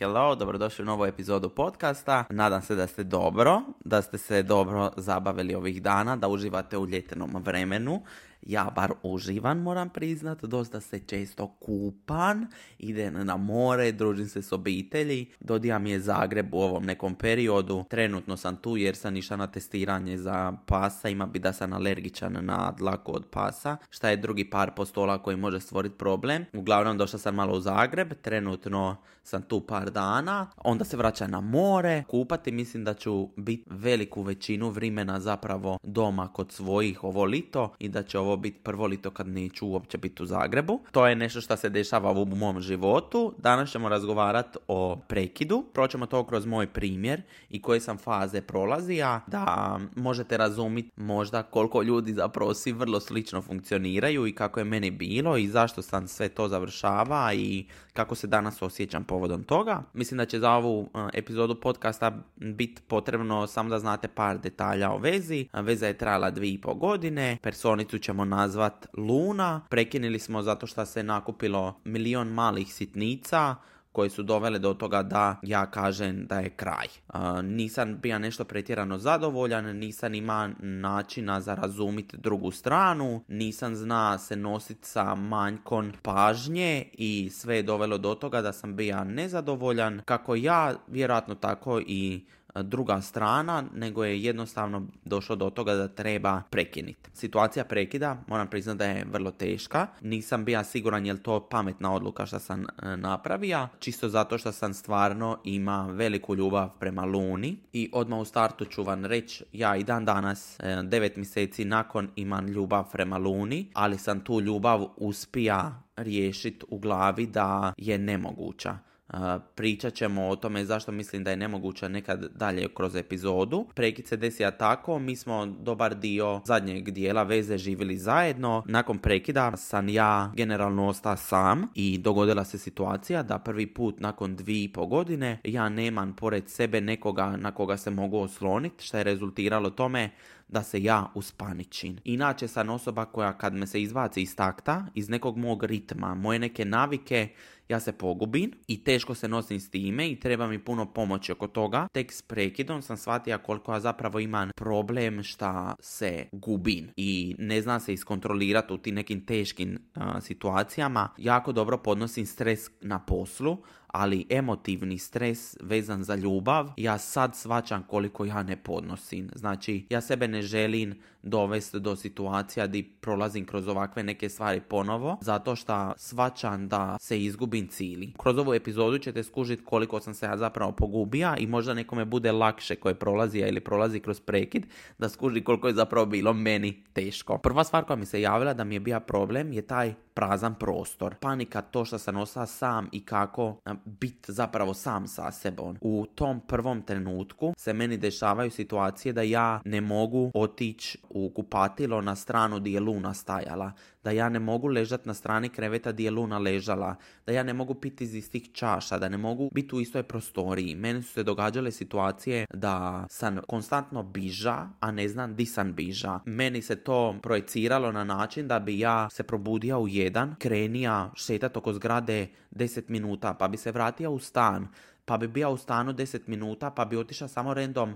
Hello, dobrodošli u novu epizodu podcasta. Nadam se da ste dobro, da ste se dobro zabavili ovih dana, da uživate u ljetnom vremenu ja bar uživam, moram priznat, dosta se često kupan, idem na more, družim se s obitelji, dodija mi je Zagreb u ovom nekom periodu, trenutno sam tu jer sam išla na testiranje za pasa, ima bi da sam alergičan na dlaku od pasa, šta je drugi par postola koji može stvoriti problem. Uglavnom došla sam malo u Zagreb, trenutno sam tu par dana, onda se vraća na more, kupati, mislim da ću biti veliku većinu vremena zapravo doma kod svojih ovo lito i da će ovo biti prvo lito kad neću uopće biti u Zagrebu. To je nešto što se dešava u mom životu. Danas ćemo razgovarati o prekidu. Proćemo to kroz moj primjer i koje sam faze prolazija da možete razumjeti možda koliko ljudi zapravo svi vrlo slično funkcioniraju i kako je meni bilo i zašto sam sve to završava i kako se danas osjećam povodom toga. Mislim da će za ovu epizodu podcasta biti potrebno samo da znate par detalja o vezi. Veza je trajala dvije i pol godine. Personicu ćemo nazvat Luna. Prekinili smo zato što se nakupilo milion malih sitnica koje su dovele do toga da ja kažem da je kraj. nisam bio nešto pretjerano zadovoljan, nisam ima načina za razumiti drugu stranu, nisam zna se nositi sa manjkom pažnje i sve je dovelo do toga da sam bio nezadovoljan, kako ja, vjerojatno tako i druga strana, nego je jednostavno došlo do toga da treba prekiniti. Situacija prekida, moram priznati da je vrlo teška. Nisam bio siguran je li to pametna odluka što sam e, napravio, čisto zato što sam stvarno ima veliku ljubav prema Luni i odmah u startu ću vam reći, ja i dan danas, e, devet mjeseci nakon imam ljubav prema Luni, ali sam tu ljubav uspija riješiti u glavi da je nemoguća pričat ćemo o tome zašto mislim da je nemoguće nekad dalje kroz epizodu. Prekid se desija tako, mi smo dobar dio zadnjeg dijela veze živjeli zajedno. Nakon prekida sam ja generalno ostao sam i dogodila se situacija da prvi put nakon dvije i po godine ja nemam pored sebe nekoga na koga se mogu osloniti, što je rezultiralo tome da se ja uspaničim. Inače sam osoba koja kad me se izbaci iz takta, iz nekog mog ritma, moje neke navike, ja se pogubim i teško se nosim s time i treba mi puno pomoći oko toga. Tek s prekidom sam shvatio koliko ja zapravo imam problem šta se gubim i ne znam se iskontrolirati u tim nekim teškim situacijama. Jako dobro podnosim stres na poslu, ali emotivni stres vezan za ljubav, ja sad svačam koliko ja ne podnosim. Znači, ja sebe ne želim dovesti do situacija di prolazim kroz ovakve neke stvari ponovo, zato što svačam da se izgubim cili. Kroz ovu epizodu ćete skužiti koliko sam se ja zapravo pogubija i možda nekome bude lakše koje prolazi ili prolazi kroz prekid da skuži koliko je zapravo bilo meni teško. Prva stvar koja mi se javila da mi je bio problem je taj prazan prostor. Panika to što sam osao sam i kako biti zapravo sam sa sebom. U tom prvom trenutku se meni dešavaju situacije da ja ne mogu otići u kupatilo na stranu gdje je Luna stajala, da ja ne mogu ležati na strani kreveta gdje je Luna ležala, da ja ne mogu piti iz istih čaša, da ne mogu biti u istoj prostoriji. Meni su se događale situacije da sam konstantno biža, a ne znam di sam biža. Meni se to projeciralo na način da bi ja se probudio u jedan, krenija šetat oko zgrade 10 minuta, pa bi se vratio u stan, pa bi bio u stanu 10 minuta, pa bi otišao samo random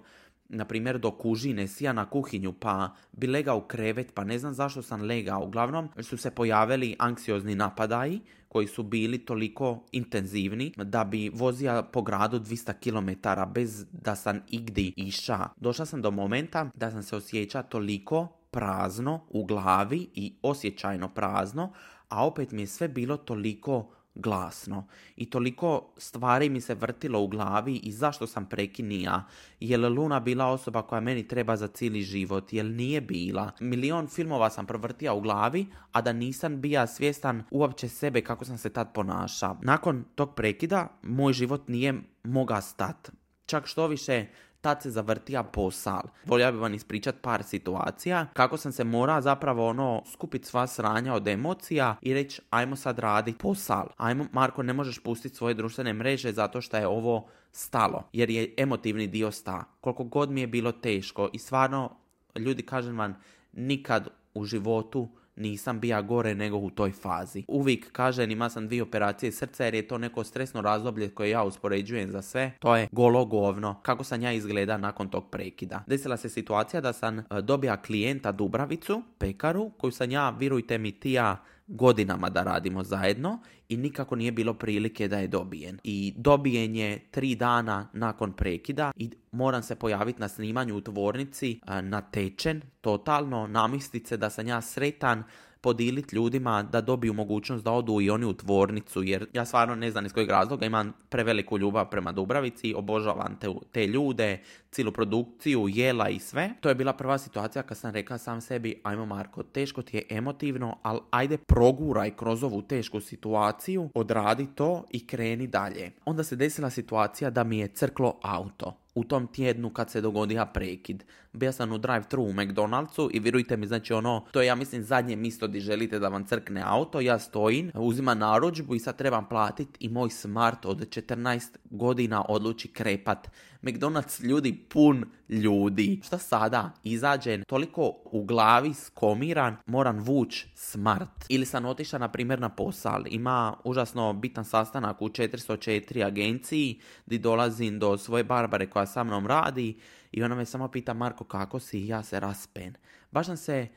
na primjer do kužine, sija na kuhinju, pa bi legao krevet, pa ne znam zašto sam legao. Uglavnom su se pojavili anksiozni napadaji koji su bili toliko intenzivni da bi vozija po gradu 200 km bez da sam igdi iša. Došla sam do momenta da sam se osjeća toliko prazno u glavi i osjećajno prazno, a opet mi je sve bilo toliko glasno i toliko stvari mi se vrtilo u glavi i zašto sam prekinija. Je li Luna bila osoba koja meni treba za cijeli život? Jel nije bila? Milion filmova sam provrtio u glavi, a da nisam bija svjestan uopće sebe kako sam se tad ponašao. Nakon tog prekida moj život nije moga stat. Čak što više tad se zavrtija posal. Volio bi vam ispričat par situacija kako sam se mora zapravo ono skupit sva sranja od emocija i reći ajmo sad radit posal. Ajmo, Marko, ne možeš pustiti svoje društvene mreže zato što je ovo stalo, jer je emotivni dio sta. Koliko god mi je bilo teško i stvarno, ljudi kažem vam, nikad u životu nisam bija gore nego u toj fazi. Uvijek kažem ima sam dvije operacije srca jer je to neko stresno razdoblje koje ja uspoređujem za sve. To je golo govno. Kako sam ja izgleda nakon tog prekida. Desila se situacija da sam e, dobija klijenta Dubravicu, pekaru, koju sam ja, virujte mi, tija godinama da radimo zajedno i nikako nije bilo prilike da je dobijen. I dobijen je tri dana nakon prekida i moram se pojaviti na snimanju u tvornici natečen, totalno, namistice da sam ja sretan, podiliti ljudima da dobiju mogućnost da odu i oni u tvornicu, jer ja stvarno ne znam iz kojeg razloga imam preveliku ljubav prema Dubravici, obožavam te, te ljude, cijelu produkciju, jela i sve. To je bila prva situacija kad sam rekao sam sebi, ajmo Marko, teško ti je emotivno, ali ajde proguraj kroz ovu tešku situaciju, odradi to i kreni dalje. Onda se desila situacija da mi je crklo auto u tom tjednu kad se dogodio prekid. Bio sam u drive-thru u McDonald'su i vjerujte mi, znači ono, to je ja mislim zadnje mjesto gdje želite da vam crkne auto, ja stojim, uzimam naručbu i sad trebam platiti i moj smart od 14 godina odluči krepat. McDonald's ljudi pun ljudi. Šta sada? Izađen toliko u glavi skomiran, moram vuć smart. Ili sam otišao na primjer na posal. Ima užasno bitan sastanak u 404 agenciji gdje dolazim do svoje barbare koja sa mnom radi i ona me samo pita Marko kako si ja se raspen. Baš sam se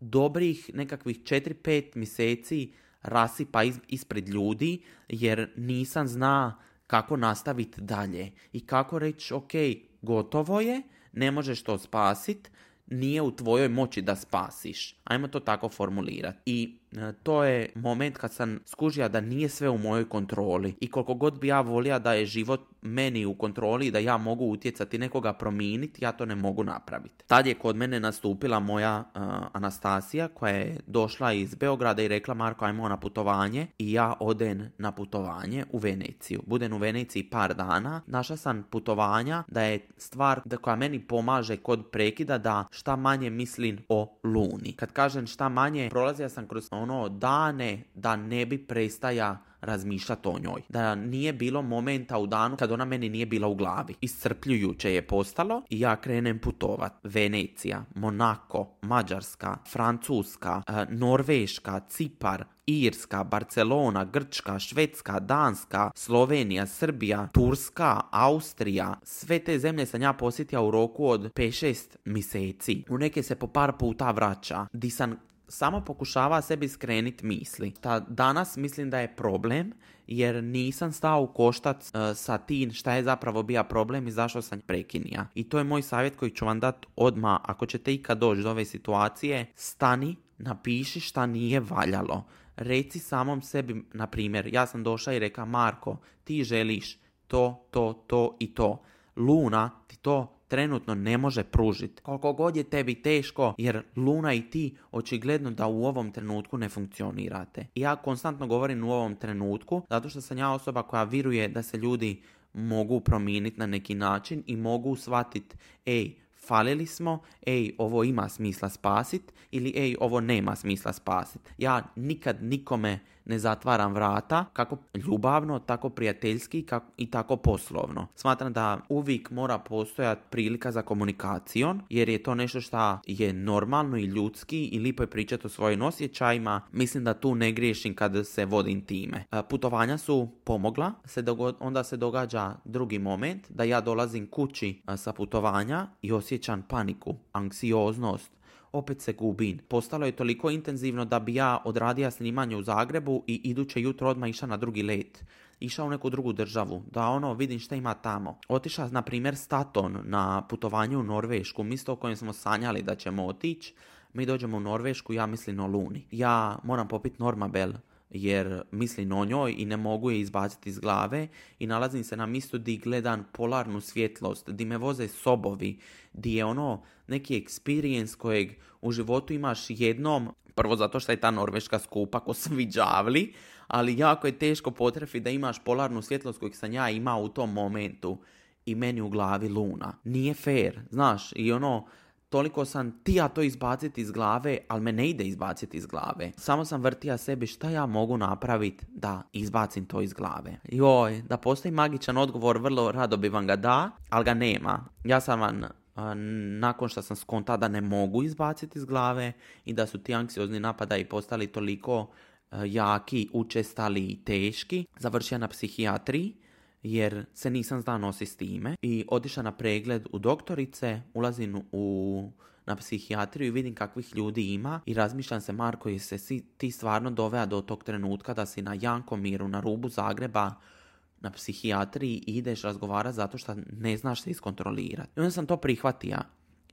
dobrih nekakvih 4-5 mjeseci rasipa ispred ljudi jer nisam zna kako nastaviti dalje i kako reći ok, gotovo je, ne možeš to spasit, nije u tvojoj moći da spasiš. Ajmo to tako formulirati. I to je moment kad sam skužio da nije sve u mojoj kontroli i koliko god bi ja volio da je život meni u kontroli i da ja mogu utjecati nekoga promijeniti, ja to ne mogu napraviti. Tad je kod mene nastupila moja uh, Anastasija koja je došla iz Beograda i rekla Marko ajmo na putovanje i ja odem na putovanje u Veneciju. Budem u Veneciji par dana, našla sam putovanja da je stvar da koja meni pomaže kod prekida da šta manje mislim o luni. Kad kažem šta manje, prolazio sam kroz ono dane da ne bi prestaja razmišljati o njoj. Da nije bilo momenta u danu kad ona meni nije bila u glavi. Iscrpljujuće je postalo i ja krenem putovat. Venecija, Monako, Mađarska, Francuska, e, Norveška, Cipar, Irska, Barcelona, Grčka, Švedska, Danska, Slovenija, Srbija, Turska, Austrija. Sve te zemlje sam ja posjetio u roku od 5-6 mjeseci. U neke se po par puta vraća. Di sam samo pokušava sebi skreniti misli. Ta danas mislim da je problem jer nisam stao u koštac uh, sa tim šta je zapravo bio problem i zašto sam prekinija. I to je moj savjet koji ću vam dati odmah ako ćete ikad doći do ove situacije. Stani, napiši šta nije valjalo. Reci samom sebi, na primjer, ja sam došla i reka Marko, ti želiš to, to, to i to. Luna ti to trenutno ne može pružiti. Koliko god je tebi teško, jer Luna i ti očigledno da u ovom trenutku ne funkcionirate. I ja konstantno govorim u ovom trenutku, zato što sam ja osoba koja viruje da se ljudi mogu promijeniti na neki način i mogu shvatiti, ej, falili smo, ej, ovo ima smisla spasit ili ej, ovo nema smisla spasit. Ja nikad nikome ne zatvaram vrata, kako ljubavno, tako prijateljski kako, i tako poslovno. Smatram da uvijek mora postojati prilika za komunikacijom, jer je to nešto što je normalno i ljudski i lipo je pričati o svojim osjećajima. Mislim da tu ne griješim kad se vodim time. E, putovanja su pomogla, se onda se događa drugi moment da ja dolazim kući sa putovanja i osjećam paniku, anksioznost, opet se gubim. Postalo je toliko intenzivno da bi ja odradio snimanje u Zagrebu i iduće jutro odmah išao na drugi let. Išao u neku drugu državu, da ono vidim šta ima tamo. Otišao, na primjer, Staton na putovanje u Norvešku, mjesto o kojem smo sanjali da ćemo otići. Mi dođemo u Norvešku, ja mislim o Luni. Ja moram popiti Normabel, jer mislim o njoj i ne mogu je izbaciti iz glave i nalazim se na mjestu di gledam polarnu svjetlost, di me voze sobovi, di je ono neki experience kojeg u životu imaš jednom, prvo zato što je ta norveška skupa ko svi džavli, ali jako je teško potrefi da imaš polarnu svjetlost kojeg sam ja imao u tom momentu. i meni u glavi luna. Nije fair, znaš, i ono, toliko sam tija to izbaciti iz glave, ali me ne ide izbaciti iz glave. Samo sam vrtija sebi šta ja mogu napraviti da izbacim to iz glave. Joj, da postoji magičan odgovor, vrlo rado bi vam ga da, ali ga nema. Ja sam vam nakon što sam skonta da ne mogu izbaciti iz glave i da su ti anksiozni napadaji postali toliko jaki, učestali i teški, završio na psihijatriji jer se nisam znao nositi s time i otišao na pregled u doktorice, ulazim u na psihijatriju i vidim kakvih ljudi ima i razmišljam se Marko je se ti stvarno dovea do tog trenutka da si na Jankomiru na rubu Zagreba na psihijatriji ideš razgovarati zato što ne znaš se iskontrolirati. I onda sam to prihvatio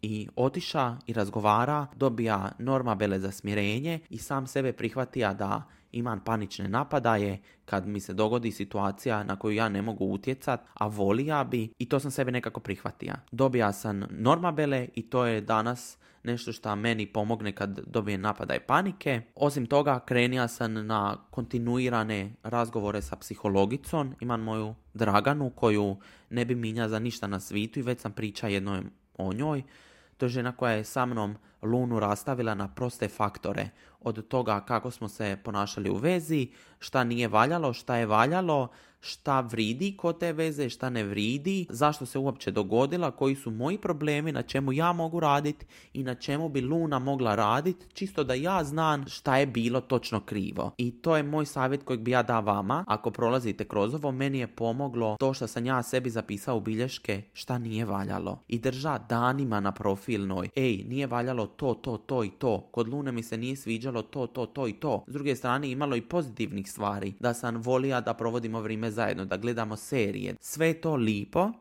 i otiša i razgovara, dobija normabele za smirenje i sam sebe prihvatija da imam panične napadaje kad mi se dogodi situacija na koju ja ne mogu utjecat, a volija bi i to sam sebe nekako prihvatija. Dobija sam normabele i to je danas nešto što meni pomogne kad dobijem napadaj panike. Osim toga, krenija sam na kontinuirane razgovore sa psihologicom. Imam moju Draganu koju ne bi minja za ništa na svitu i već sam priča jednoj o njoj. To je žena koja je sa mnom Lunu rastavila na proste faktore. Od toga kako smo se ponašali u vezi, šta nije valjalo, šta je valjalo, šta vridi kod te veze, šta ne vridi, zašto se uopće dogodila, koji su moji problemi, na čemu ja mogu raditi i na čemu bi Luna mogla raditi, čisto da ja znam šta je bilo točno krivo. I to je moj savjet kojeg bi ja dao vama. Ako prolazite kroz ovo, meni je pomoglo to što sam ja sebi zapisao u bilješke šta nije valjalo. I drža danima na profilnoj. Ej, nije valjalo to, to, to i to. Kod Lune mi se nije sviđalo to, to, to i to. S druge strane imalo i pozitivnih stvari. Da sam volija da provodimo vrijeme zajedno, da gledamo serije. Sve je to lipo,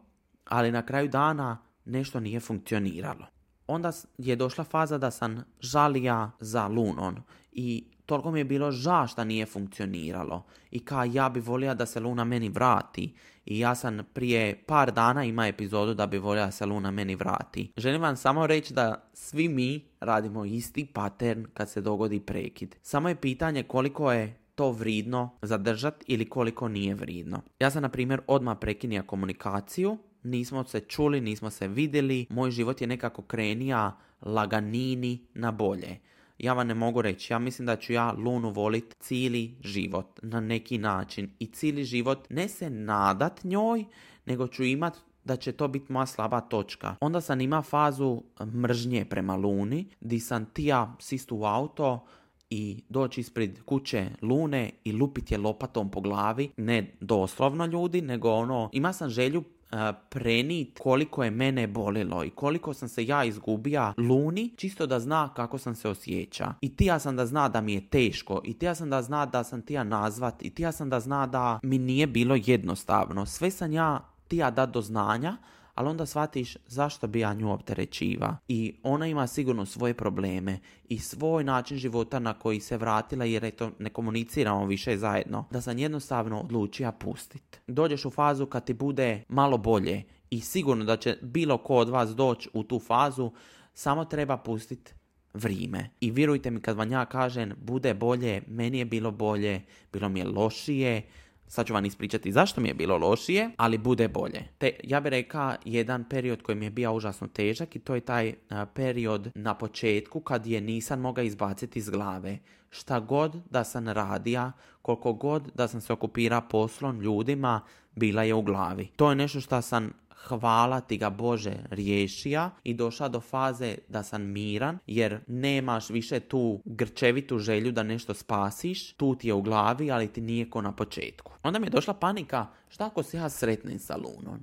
ali na kraju dana nešto nije funkcioniralo. Onda je došla faza da sam žalija za Lunon i toliko mi je bilo ža što nije funkcioniralo i ka ja bi volio da se Luna meni vrati i ja sam prije par dana ima epizodu da bi volio da se Luna meni vrati. Želim vam samo reći da svi mi radimo isti pattern kad se dogodi prekid. Samo je pitanje koliko je to vridno zadržati ili koliko nije vridno. Ja sam, na primjer, odmah prekinio komunikaciju, nismo se čuli, nismo se vidjeli, moj život je nekako krenija laganini na bolje. Ja vam ne mogu reći, ja mislim da ću ja Lunu volit cijeli život na neki način i cijeli život ne se nadat njoj, nego ću imat da će to biti moja slaba točka. Onda sam ima fazu mržnje prema Luni, di sam tija sist u auto, i doći ispred kuće Lune i lupit je lopatom po glavi, ne doslovno ljudi, nego ono, ima sam želju prenit koliko je mene bolilo i koliko sam se ja izgubija Luni, čisto da zna kako sam se osjeća. I ti ja sam da zna da mi je teško, i ti ja sam da zna da sam ti ja nazvat, i ti ja sam da zna da mi nije bilo jednostavno. Sve sam ja ti ja dat do znanja, ali onda shvatiš zašto bi ja nju opterećiva. I ona ima sigurno svoje probleme i svoj način života na koji se vratila jer eto ne komuniciramo više zajedno. Da sam jednostavno odlučio pustit. Dođeš u fazu kad ti bude malo bolje i sigurno da će bilo ko od vas doći u tu fazu, samo treba pustiti vrijeme. I vjerujte mi kad vam ja kažem bude bolje, meni je bilo bolje, bilo mi je lošije, Sad ću vam ispričati zašto mi je bilo lošije, ali bude bolje. Te, ja bih rekao jedan period koji mi je bio užasno težak i to je taj period na početku kad je nisam mogao izbaciti iz glave. Šta god da sam radija, koliko god da sam se okupira poslom ljudima, bila je u glavi. To je nešto što sam hvala ti ga Bože riješija i došla do faze da sam miran jer nemaš više tu grčevitu želju da nešto spasiš, tu ti je u glavi ali ti nije ko na početku. Onda mi je došla panika šta ako se ja sretnem sa Lunom.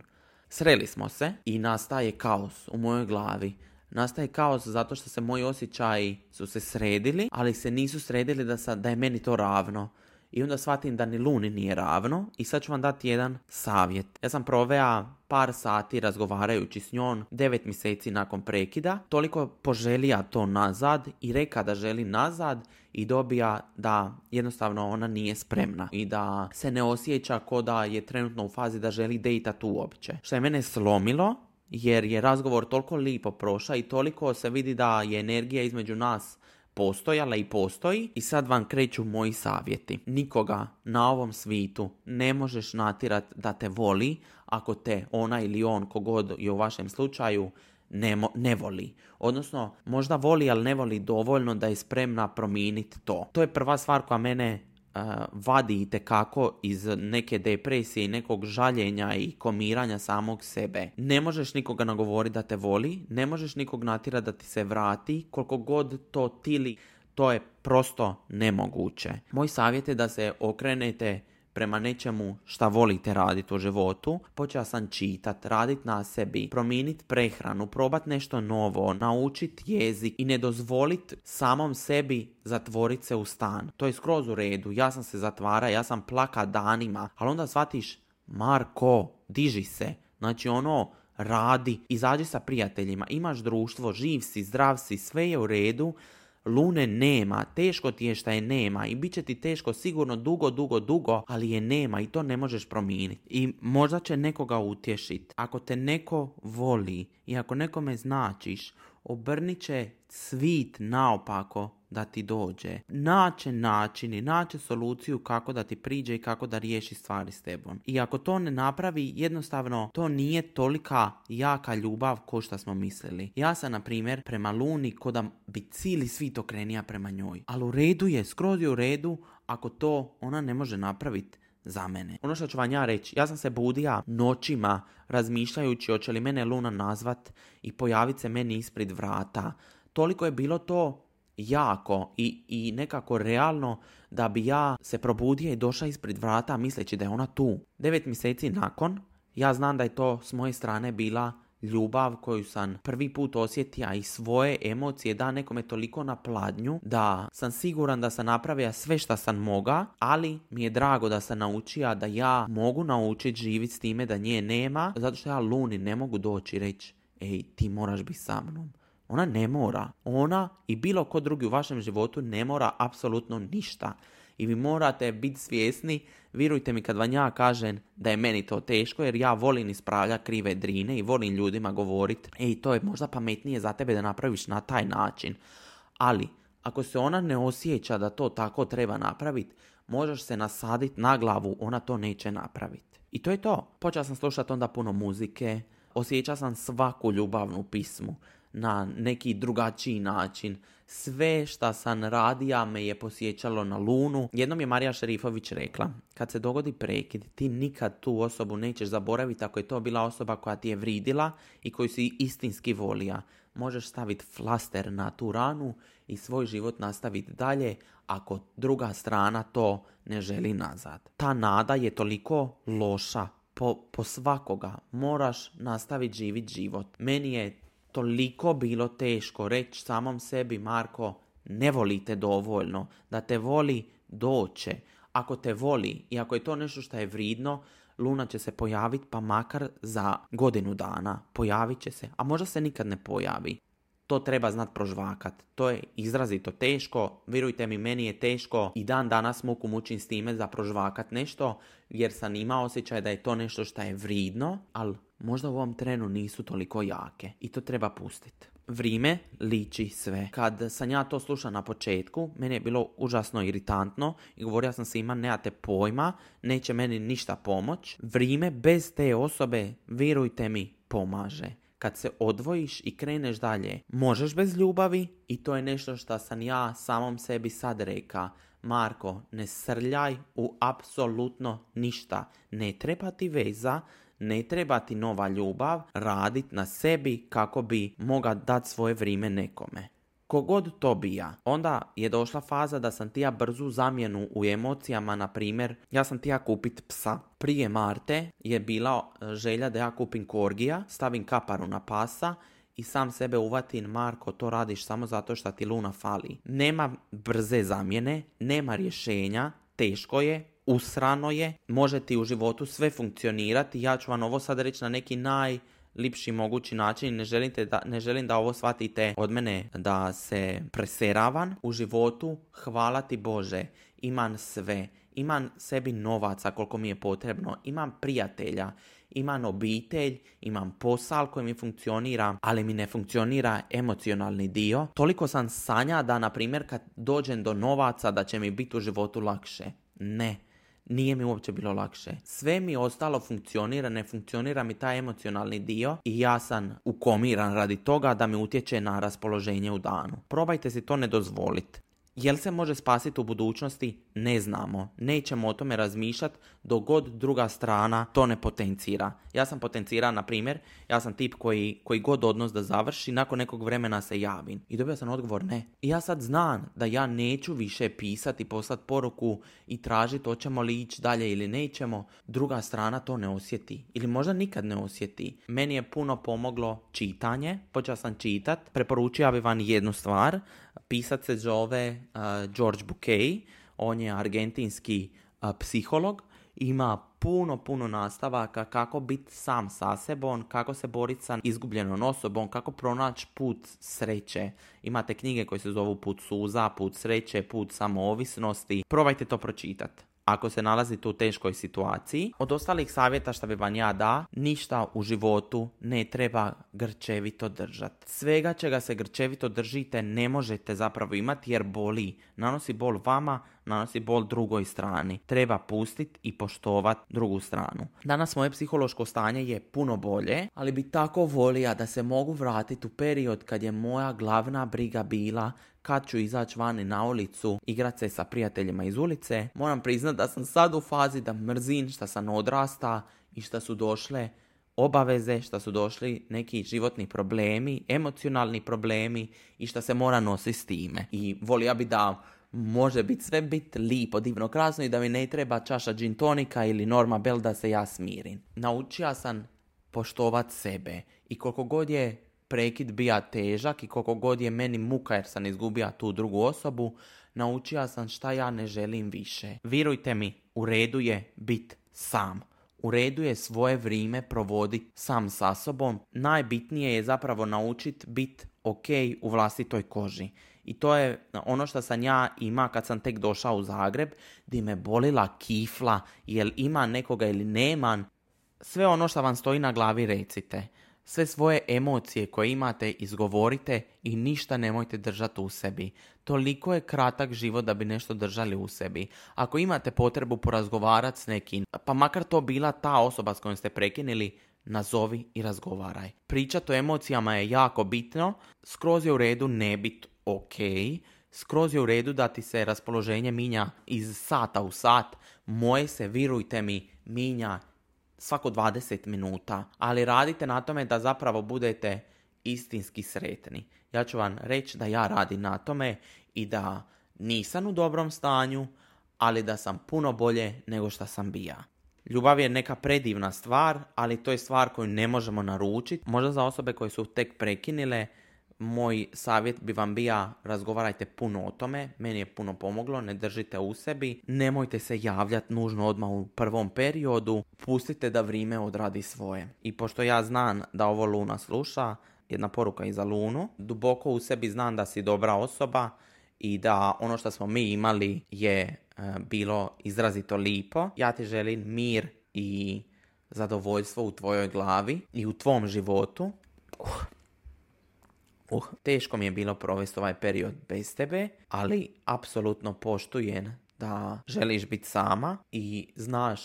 Sreli smo se i nastaje kaos u mojoj glavi. Nastaje kaos zato što se moji osjećaji su se sredili, ali se nisu sredili da, sa, da je meni to ravno i onda shvatim da ni Luni nije ravno i sad ću vam dati jedan savjet. Ja sam provea par sati razgovarajući s njom devet mjeseci nakon prekida, toliko poželija to nazad i reka da želi nazad i dobija da jednostavno ona nije spremna i da se ne osjeća ko da je trenutno u fazi da želi dejtat uopće. Što je mene slomilo jer je razgovor toliko lipo prošao i toliko se vidi da je energija između nas postojala i postoji i sad vam kreću moji savjeti. Nikoga na ovom svitu ne možeš natirat da te voli ako te ona ili on, kogod je u vašem slučaju, ne, ne voli. Odnosno, možda voli, ali ne voli dovoljno da je spremna promijeniti to. To je prva stvar koja mene vadi kako iz neke depresije i nekog žaljenja i komiranja samog sebe. Ne možeš nikoga nagovoriti da te voli, ne možeš nikog natjerati da ti se vrati, koliko god to tili, to je prosto nemoguće. Moj savjet je da se okrenete prema nečemu šta volite raditi u životu, počeo sam čitat, radit na sebi, promijeniti prehranu, probat nešto novo, naučit jezik i ne dozvolit samom sebi zatvorit se u stan. To je skroz u redu, ja sam se zatvara, ja sam plaka danima, ali onda shvatiš, Marko, diži se. Znači ono, radi, izađi sa prijateljima, imaš društvo, živ si, zdrav si, sve je u redu, Lune nema, teško ti je šta je nema i bit će ti teško sigurno dugo, dugo, dugo, ali je nema i to ne možeš promijeniti. I možda će nekoga utješiti. Ako te neko voli i ako nekome značiš, obrnit će svit naopako da ti dođe. Naće načini, naće soluciju kako da ti priđe i kako da riješi stvari s tebom. I ako to ne napravi, jednostavno to nije tolika jaka ljubav ko što smo mislili. Ja sam, na primjer, prema Luni ko da bi cijeli svit okrenija prema njoj. Ali u redu je, skroz je u redu ako to ona ne može napraviti za mene. Ono što ću vam ja reći, ja sam se budija noćima razmišljajući hoće li mene Luna nazvat i pojavit se meni ispred vrata. Toliko je bilo to jako i, i nekako realno da bi ja se probudio i došao ispred vrata misleći da je ona tu. Devet mjeseci nakon, ja znam da je to s moje strane bila ljubav koju sam prvi put osjetio i svoje emocije da nekome toliko na pladnju da sam siguran da sam napravio sve što sam moga, ali mi je drago da sam naučio da ja mogu naučiti živjeti s time da nje nema, zato što ja Luni ne mogu doći i reći ej ti moraš biti sa mnom. Ona ne mora. Ona i bilo ko drugi u vašem životu ne mora apsolutno ništa. I vi morate biti svjesni, vjerujte mi kad vam ja kažem da je meni to teško, jer ja volim ispravljati krive drine i volim ljudima govoriti, ej, to je možda pametnije za tebe da napraviš na taj način. Ali, ako se ona ne osjeća da to tako treba napraviti, možeš se nasaditi na glavu, ona to neće napraviti. I to je to. Počela sam slušati onda puno muzike, osjeća sam svaku ljubavnu pismu na neki drugačiji način. Sve šta sam radija me je posjećalo na lunu. Jednom je Marija Šerifović rekla, kad se dogodi prekid, ti nikad tu osobu nećeš zaboraviti ako je to bila osoba koja ti je vridila i koju si istinski volija. Možeš staviti flaster na tu ranu i svoj život nastaviti dalje ako druga strana to ne želi nazad. Ta nada je toliko loša po, po svakoga. Moraš nastaviti živjeti život. Meni je toliko bilo teško reći samom sebi, Marko, ne volite dovoljno, da te voli doće. Ako te voli i ako je to nešto što je vridno, Luna će se pojaviti pa makar za godinu dana. Pojavit će se, a možda se nikad ne pojavi. To treba znat prožvakat. To je izrazito teško. Vjerujte mi, meni je teško i dan danas muku mučim s time za prožvakat nešto, jer sam imao osjećaj da je to nešto što je vridno, ali možda u ovom trenu nisu toliko jake i to treba pustiti. Vrime liči sve. Kad sam ja to slušao na početku, meni je bilo užasno iritantno i govorio sam svima nemate pojma, neće meni ništa pomoć. Vrime bez te osobe, vjerujte mi, pomaže. Kad se odvojiš i kreneš dalje, možeš bez ljubavi i to je nešto što sam ja samom sebi sad reka. Marko, ne srljaj u apsolutno ništa. Ne treba ti veza, ne treba ti nova ljubav, radit na sebi kako bi moga dati svoje vrijeme nekome. Kogod to bija, onda je došla faza da sam tija brzu zamjenu u emocijama, na primjer, ja sam tija kupit psa. Prije Marte je bila e, želja da ja kupim korgija, stavim kaparu na pasa i sam sebe uvatim, Marko, to radiš samo zato što ti luna fali. Nema brze zamjene, nema rješenja, teško je, usrano je, može ti u životu sve funkcionirati. Ja ću vam ovo sad reći na neki najlipši mogući način. Ne, želite da, ne želim da ovo shvatite od mene da se preseravan u životu. Hvala ti Bože, imam sve. Imam sebi novaca koliko mi je potrebno. Imam prijatelja, imam obitelj, imam posao koji mi funkcionira, ali mi ne funkcionira emocionalni dio. Toliko sam sanja da, na primjer, kad dođem do novaca da će mi biti u životu lakše. Ne nije mi uopće bilo lakše. Sve mi ostalo funkcionira, ne funkcionira mi taj emocionalni dio i ja sam ukomiran radi toga da mi utječe na raspoloženje u danu. Probajte si to ne dozvoliti. Jel se može spasiti u budućnosti? Ne znamo. Nećemo o tome razmišljati dok god druga strana to ne potencira. Ja sam potencirao, na primjer, ja sam tip koji, koji god odnos da završi, nakon nekog vremena se javim. I dobio sam odgovor ne. I ja sad znam da ja neću više pisati, poslati poruku i tražiti hoćemo li ići dalje ili nećemo. Druga strana to ne osjeti. Ili možda nikad ne osjeti. Meni je puno pomoglo čitanje. Počeo sam čitat. Preporučio bi vam jednu stvar pisac se zove George Bouquet, on je argentinski psiholog, ima puno, puno nastavaka kako biti sam sa sebom, kako se boriti sa izgubljenom osobom, kako pronaći put sreće. Imate knjige koje se zovu Put suza, Put sreće, Put samoovisnosti. Probajte to pročitati ako se nalazite u teškoj situaciji. Od ostalih savjeta što bi vam ja da, ništa u životu ne treba grčevito držati. Svega čega se grčevito držite ne možete zapravo imati jer boli. Nanosi bol vama, nanosi bol drugoj strani. Treba pustiti i poštovati drugu stranu. Danas moje psihološko stanje je puno bolje, ali bi tako volija da se mogu vratiti u period kad je moja glavna briga bila kad ću izaći vani na ulicu, igrat se sa prijateljima iz ulice. Moram priznat da sam sad u fazi da mrzim što sam odrasta i što su došle obaveze, što su došli neki životni problemi, emocionalni problemi i što se mora nositi s time. I volio bi da može biti sve biti lipo, divno, krasno i da mi ne treba čaša gin tonika ili Norma Bell da se ja smirim. Naučio sam poštovat sebe i koliko god je prekid bija težak i koliko god je meni muka jer sam izgubio tu drugu osobu, naučio sam šta ja ne želim više. Virujte mi, u redu je bit sam. U redu je svoje vrijeme provoditi sam sa sobom. Najbitnije je zapravo naučiti bit ok u vlastitoj koži. I to je ono što sam ja ima kad sam tek došao u Zagreb, gdje me bolila kifla, jel ima nekoga ili nema. Sve ono što vam stoji na glavi recite. Sve svoje emocije koje imate izgovorite i ništa nemojte držati u sebi. Toliko je kratak život da bi nešto držali u sebi. Ako imate potrebu porazgovarati s nekim, pa makar to bila ta osoba s kojom ste prekinili, nazovi i razgovaraj. Pričati o emocijama je jako bitno, skroz je u redu ne bit ok, skroz je u redu da ti se raspoloženje minja iz sata u sat, moje se, virujte mi, minja svako 20 minuta, ali radite na tome da zapravo budete istinski sretni. Ja ću vam reći da ja radim na tome i da nisam u dobrom stanju, ali da sam puno bolje nego što sam bija. Ljubav je neka predivna stvar, ali to je stvar koju ne možemo naručiti. Možda za osobe koje su tek prekinile, moj savjet bi vam bija razgovarajte puno o tome, meni je puno pomoglo, ne držite u sebi, nemojte se javljati nužno odmah u prvom periodu, pustite da vrijeme odradi svoje. I pošto ja znam da ovo Luna sluša, jedna poruka i za Lunu, duboko u sebi znam da si dobra osoba i da ono što smo mi imali je e, bilo izrazito lipo. Ja ti želim mir i zadovoljstvo u tvojoj glavi i u tvom životu. Uh. Uh, teško mi je bilo provesti ovaj period bez tebe, ali apsolutno poštujem da želiš biti sama i znaš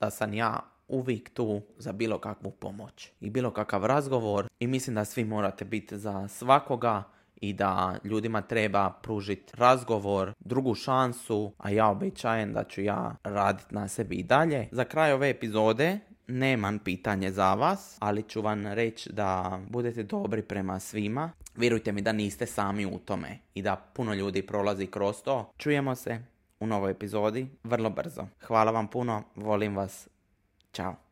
da sam ja uvijek tu za bilo kakvu pomoć i bilo kakav razgovor i mislim da svi morate biti za svakoga i da ljudima treba pružiti razgovor, drugu šansu, a ja obećajem da ću ja raditi na sebi i dalje. Za kraj ove epizode nemam pitanje za vas, ali ću vam reći da budete dobri prema svima. Vjerujte mi da niste sami u tome i da puno ljudi prolazi kroz to. Čujemo se u novoj epizodi vrlo brzo. Hvala vam puno, volim vas. Ćao.